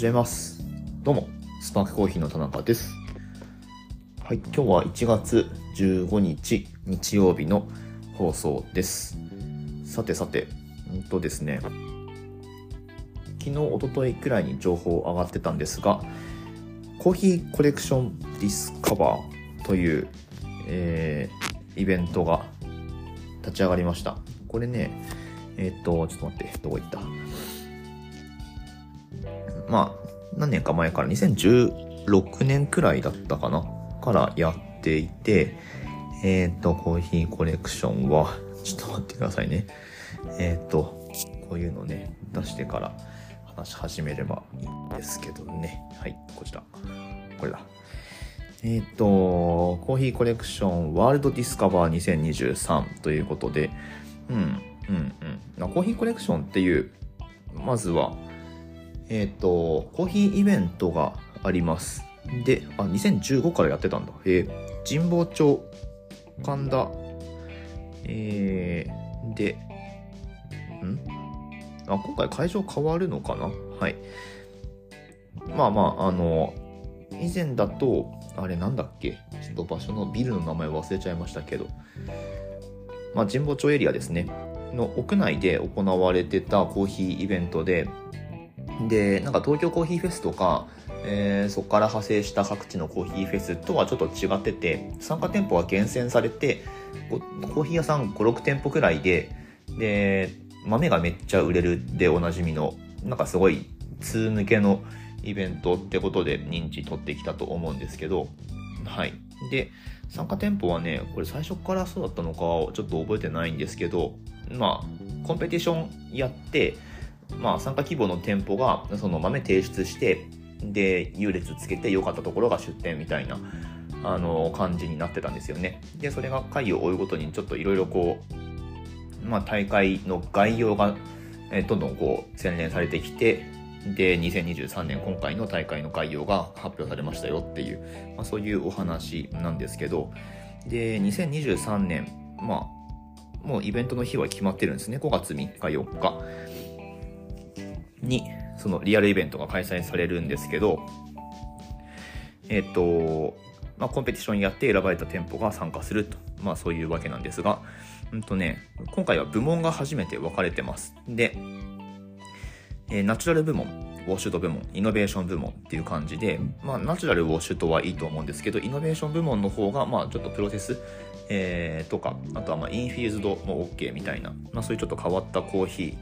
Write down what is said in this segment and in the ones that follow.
始めます。どうも、スパークコーヒーの田中です。はい、今日は1月15日日曜日の放送です。さてさて、うんとですね、昨日、おとといくらいに情報上がってたんですが、コーヒーコレクションディスカバーという、えーイベントが立ち上がりました。これね、えーっと、ちょっと待って、どこ行った？まあ、何年か前から、2016年くらいだったかなからやっていて、えーっと、コーヒーコレクションは、ちょっと待ってくださいね。えーっと、こういうのね、出してから話し始めればいいんですけどね。はい、こちら。これだ。えっと、コーヒーコレクションワールドディスカバー2023ということで、うん、うん、うん。コーヒーコレクションっていう、まずは、えっ、と、コーヒーイベントがあります。で、あ、2015からやってたんだ。えー神保町、神田、えー、で、ん？あ、今回会場変わるのかな？はい。まあまあ、あの、以前だと、あれなんだっけ？ちょっと場所のビルの名前忘れちゃいましたけど、まあ、神保町エリアですね。の屋内で行われてたコーヒーイベントで、で、なんか東京コーヒーフェスとか、えーそこから派生した各地のコーヒーフェスとはちょっと違ってて、参加店舗は厳選されて、コーヒー屋さん5、6店舗くらいで、で、豆がめっちゃ売れるでおなじみの、なんかすごい通向けのイベントってことで認知取ってきたと思うんですけど、はい。で、参加店舗はね、これ最初からそうだったのかちょっと覚えてないんですけど、まあ、コンペティションやって、まあ、参加希望の店舗がその豆提出して、で、優劣つけて良かったところが出店みたいな、あの、感じになってたんですよね。で、それが回を追うごとにちょっといろいろこう、まあ、大会の概要が、えどんどんこう、洗練されてきて、で、2023年今回の大会の概要が発表されましたよっていう、まあ、そういうお話なんですけど、で、2023年、まあ、もうイベントの日は決まってるんですね。5月3日、4日に、そのリアルイベントが開催されるんですけど、えっ、と、まあ、コンペティションやって選ばれた店舗が参加すると、まあ、そういうわけなんですが、うんとね、今回は部門が初めて分かれてます。で、えーナチュラル部門、ウォッシュド部門、イノベーション部門っていう感じで、まあ、ナチュラルウォッシュドはいいと思うんですけど、イノベーション部門の方が、まあ、ちょっとプロセス、えーとか、あとは、まあ、インフューズドも OK みたいな、まあ、そういうちょっと変わったコーヒー、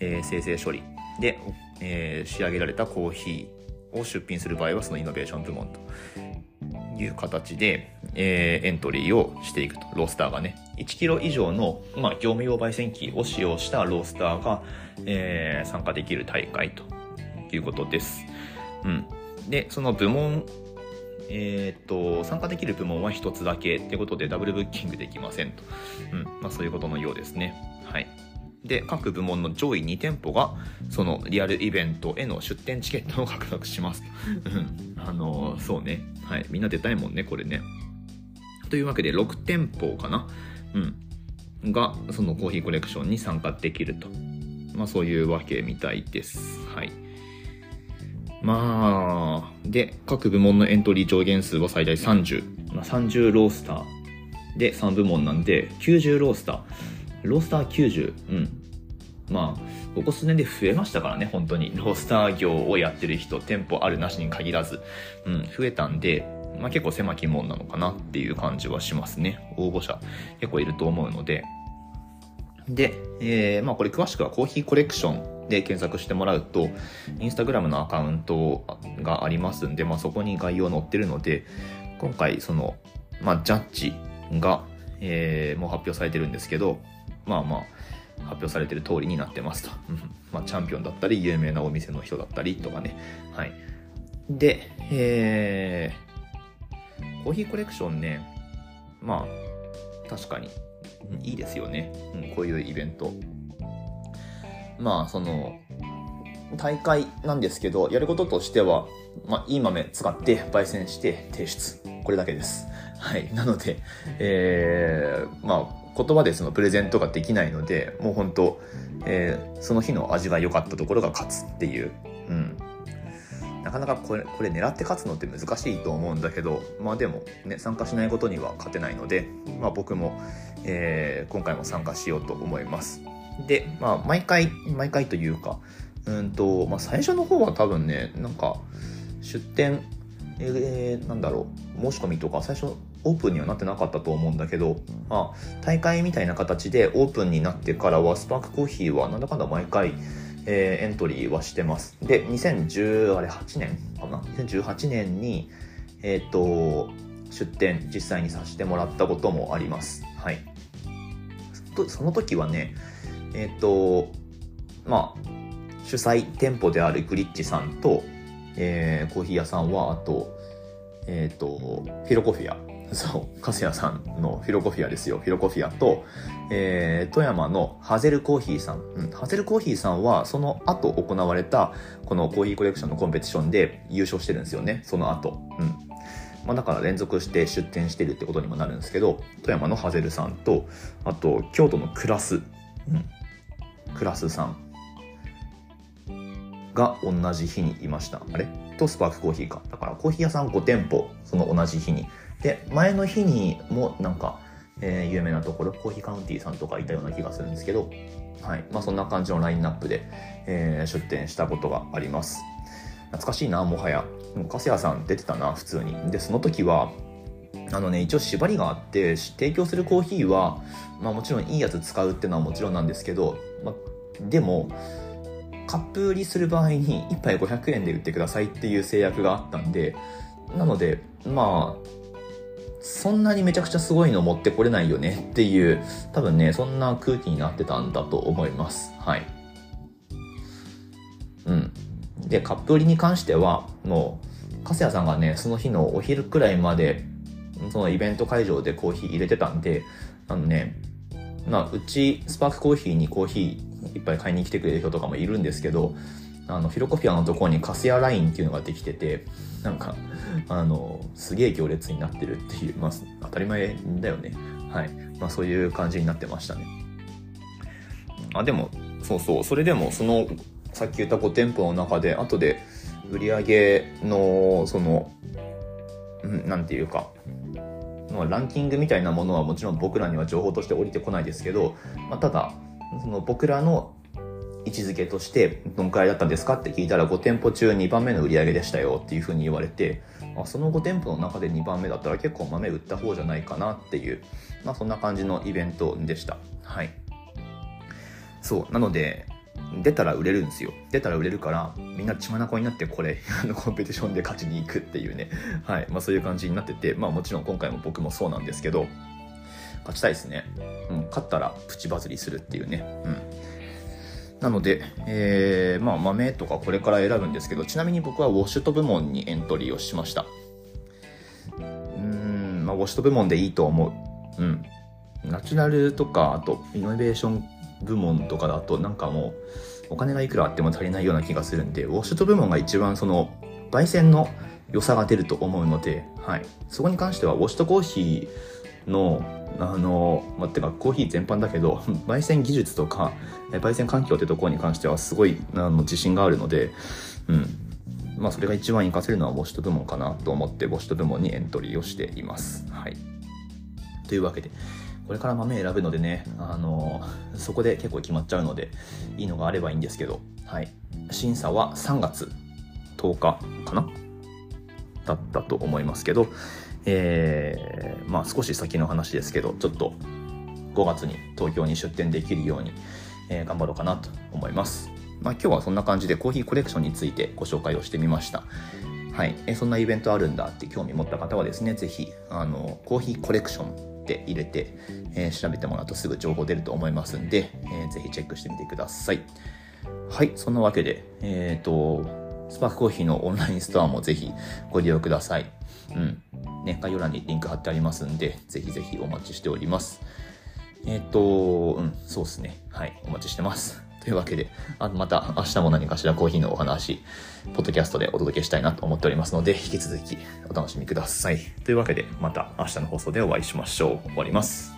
えー精製処理で、えー仕上げられたコーヒーを出品する場合は、そのイノベーション部門という形で、えーエントリーをしていくと。ロースターがね。1キロ以上の、まあ、業務用焙煎機を使用したロースターが、えー参加できる大会ということです。うん。で、その部門、えーっと、参加できる部門は一つだけってことでダブルブッキングできませんと。うん。まあ、そういうことのようですね。はい。で、各部門の上位2店舗が、そのリアルイベントへの出店チケットを獲得します。うんあのーそうね。はい。みんな出たいもんね、これね。というわけで、6店舗かな？うん。が、そのコーヒーコレクションに参加できると。まあ、そういうわけみたいです。はい。まあ、で、各部門のエントリー上限数は最大30。まあ、30ロースターで3部門なんで、90ロースター。ロースター90。うん。まあ、ここ数年で増えましたからね、本当に。ロースター業をやってる人、店舗あるなしに限らず、うん、増えたんで、まあ結構狭き門なのかなっていう感じはしますね。応募者結構いると思うので。で、えー、まあこれ詳しくはコーヒーコレクションで検索してもらうと、インスタグラムのアカウントがありますんで、まあそこに概要載ってるので、今回その、まあジャッジが、えー、もう発表されてるんですけど、まあまあ、発表されてる通りになってますと。まあ、チャンピオンだったり、有名なお店の人だったりとかね。はい。で、えー、コーヒーコレクションね、まあ、確かに、いいですよね。うん、こういうイベント。まあ、その、大会なんですけど、やることとしては、まあ、いい豆使って焙煎して提出。これだけです。はい。なので、えー、まあ、言葉でそのプレゼントができないので、もう本当、えーその日の味が良かったところが勝つっていう、うん。なかなかこれこれ狙って勝つのって難しいと思うんだけどまあでもね参加しないことには勝てないので、まあ、僕も、えー、今回も参加しようと思います。でまあ毎回毎回というかうんと、まあ、最初の方は多分ねなんか出店えー、なんだろう申し込みとか最初オープンにはなってなかったと思うんだけど、まあ、大会みたいな形でオープンになってからはスパークコーヒーはなんだかんだ毎回えー、エントリーはしてます。で、2018年かな ?2018 年に、えっ、ー、と、出店実際にさせてもらったこともあります。はい。その時はね、えっ、ー、と、まあ、主催店舗であるグリッチさんと、えー、コーヒー屋さんは、あと、えっ、ー、と、フィロコフィアそう、カスヤさんのフィロコフィアですよ。フィロコフィアと、えー、富山のハゼルコーヒーさん。うん、ハゼルコーヒーさんは、その後行われた、このコーヒーコレクションのコンペティションで優勝してるんですよね。その後。うん。まあ、だから連続して出店してるってことにもなるんですけど、富山のハゼルさんと、あと、京都のクラス。うん。クラスさん。が同じ日にいました。あれ？とスパークコーヒーか。だからコーヒー屋さん5店舗、その同じ日にで、前の日にもなんか、えー、有名なところ、コーヒーカウンティーさんとかいたような気がするんですけど、はい。まあそんな感じのラインナップで、えー、出店したことがあります。懐かしいな、もはや。カスヤさん出てたな、普通に。で、その時は、あのね、一応縛りがあって、提供するコーヒーは、まあもちろんいいやつ使うっていうのはもちろんなんですけど、まあ、でも、カップ売りする場合に1杯500円で売ってくださいっていう制約があったんで、なので、まあ、そんなにめちゃくちゃすごいの持ってこれないよねっていう、多分ね、そんな空気になってたんだと思います。はい。うん。で、カップ売りに関しては、もう、粕谷さんがね、その日のお昼くらいまで、そのイベント会場でコーヒー入れてたんで、あのね、まあ、うち、スパークコーヒーにコーヒーいっぱい買いに来てくれる人とかもいるんですけど、あの、フィロコフィアのところにカスヤラインっていうのができてて、なんか、あの、すげえ行列になってるっていう、まあ、当たり前だよね。はい。まあ、そういう感じになってましたね。あ、でも、そうそう、それでも、その、さっき言った5店舗の中で、後で、売り上げの、その、うん、なんていうか、ま、ランキングみたいなものはもちろん僕らには情報として降りてこないですけど、まあ、ただ、その僕らの位置づけとしてどんくらいだったんですかって聞いたら5店舗中2番目の売り上げでしたよっていうふうに言われてあその5店舗の中で2番目だったら結構豆売った方じゃないかなっていう、まあ、そんな感じのイベントでした。はい。そう。なので出たら売れるんですよ。出たら売れるからみんな血眼になってこれあのコンペティションで勝ちに行くっていうね。はい。まあそういう感じになっててまあもちろん今回も僕もそうなんですけど勝ちたいですね。うん。勝ったらプチバズりするっていうね。うん。なので、えー、まあ豆とかこれから選ぶんですけど、ちなみに僕はウォッシュト部門にエントリーをしました。うん、まあウォッシュト部門でいいと思う。うん。ナチュラルとか、あとイノベーション部門とかだとなんかもうお金がいくらあっても足りないような気がするんで、ウォッシュト部門が一番その焙煎の良さが出ると思うので、はい。そこに関してはウォッシュトコーヒーのあの、ま、てかコーヒー全般だけど、焙煎技術とか、焙煎環境ってところに関してはすごいあの自信があるので、うん。まあ、それが一番活かせるのはウォシュト部門かなと思って、ウォシュト部門にエントリーをしています。はい。というわけで、これから豆選ぶのでね、あの、そこで結構決まっちゃうので、いいのがあればいいんですけど、はい。審査は3月10日かな？だったと思いますけど、えー、まあ少し先の話ですけど、ちょっと5月に東京に出店できるように、えー、頑張ろうかなと思います。まあ今日はそんな感じでコーヒーコレクションについてご紹介をしてみました。はい。え、そんなイベントあるんだって興味持った方はですね、ぜひ、あの、コーヒーコレクションって入れて、えー、調べてもらうとすぐ情報出ると思いますんで、えー、ぜひチェックしてみてください。はい。そんなわけで、えっ、ー、と、スパークコーヒーのオンラインストアもぜひご利用ください。うん。ね、概要欄にリンク貼ってありますんで、ぜひぜひお待ちしております。えっ、ー、と、うん、そうですね。はい、お待ちしてます。というわけで、あまた明日も何かしらコーヒーのお話、ポッドキャストでお届けしたいなと思っておりますので、引き続きお楽しみください。というわけで、また明日の放送でお会いしましょう。終わります。